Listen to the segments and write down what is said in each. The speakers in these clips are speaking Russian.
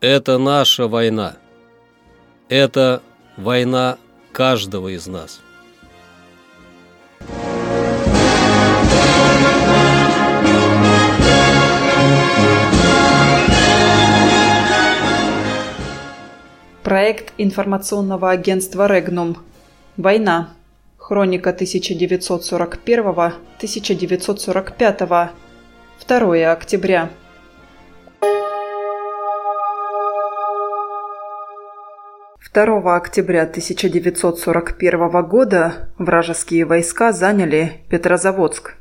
Это наша война. Это война каждого из нас. Проект информационного агентства «Регнум». Война. Хроника 1941-1945. 2 октября. 2 октября 1941 года вражеские войска заняли Петрозаводск.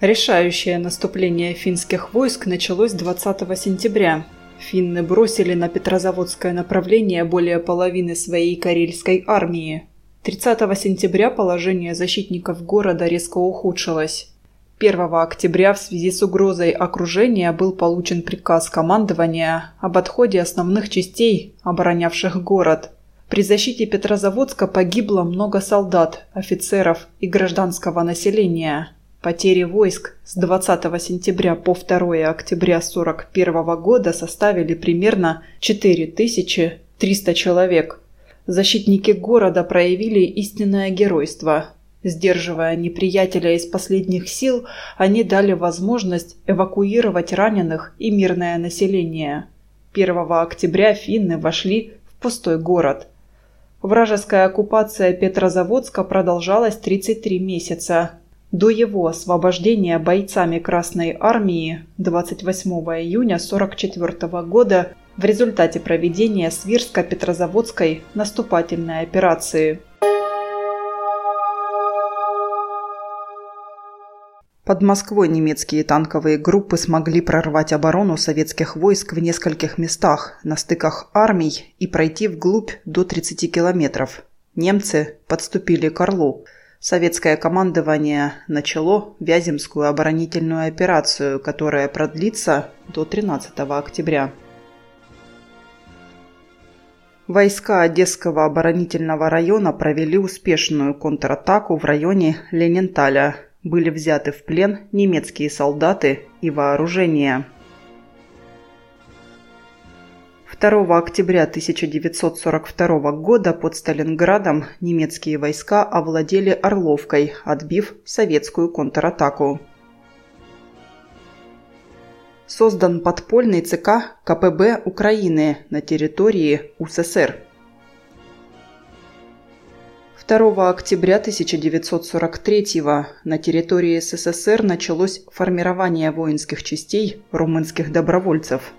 Решающее наступление финских войск началось 20 сентября. Финны бросили на Петрозаводское направление более половины своей карельской армии. 30 сентября положение защитников города резко ухудшилось. 1 октября в связи с угрозой окружения был получен приказ командования об отходе основных частей, оборонявших город. При защите Петрозаводска погибло много солдат, офицеров и гражданского населения. Потери войск с 20 сентября по 2 октября 1941 года составили примерно 4300 человек. Защитники города проявили истинное геройство, Сдерживая неприятеля из последних сил, они дали возможность эвакуировать раненых и мирное население. 1 октября финны вошли в пустой город. Вражеская оккупация Петрозаводска продолжалась 33 месяца. До его освобождения бойцами Красной Армии 28 июня 1944 года в результате проведения Свирско-Петрозаводской наступательной операции. Под Москвой немецкие танковые группы смогли прорвать оборону советских войск в нескольких местах на стыках армий и пройти вглубь до 30 километров. Немцы подступили к Орлу. Советское командование начало Вяземскую оборонительную операцию, которая продлится до 13 октября. Войска Одесского оборонительного района провели успешную контратаку в районе Лененталя – были взяты в плен немецкие солдаты и вооружение. 2 октября 1942 года под Сталинградом немецкие войска овладели Орловкой, отбив советскую контратаку. Создан подпольный ЦК КПБ Украины на территории УССР. 2 октября 1943 на территории СССР началось формирование воинских частей румынских добровольцев.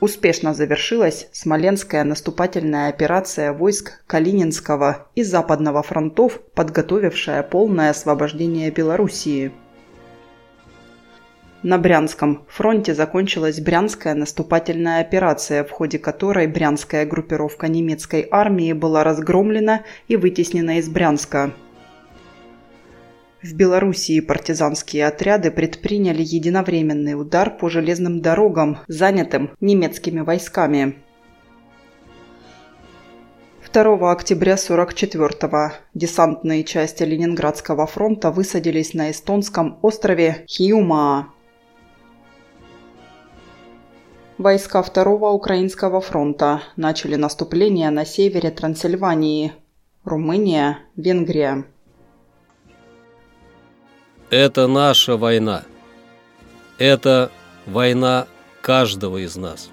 Успешно завершилась Смоленская наступательная операция войск Калининского и Западного фронтов, подготовившая полное освобождение Белоруссии – на Брянском фронте закончилась Брянская наступательная операция, в ходе которой брянская группировка немецкой армии была разгромлена и вытеснена из Брянска. В Белоруссии партизанские отряды предприняли единовременный удар по железным дорогам, занятым немецкими войсками. 2 октября 44-го десантные части Ленинградского фронта высадились на эстонском острове Хиумаа. Войска Второго Украинского фронта начали наступление на севере Трансильвании. Румыния, Венгрия. Это наша война. Это война каждого из нас.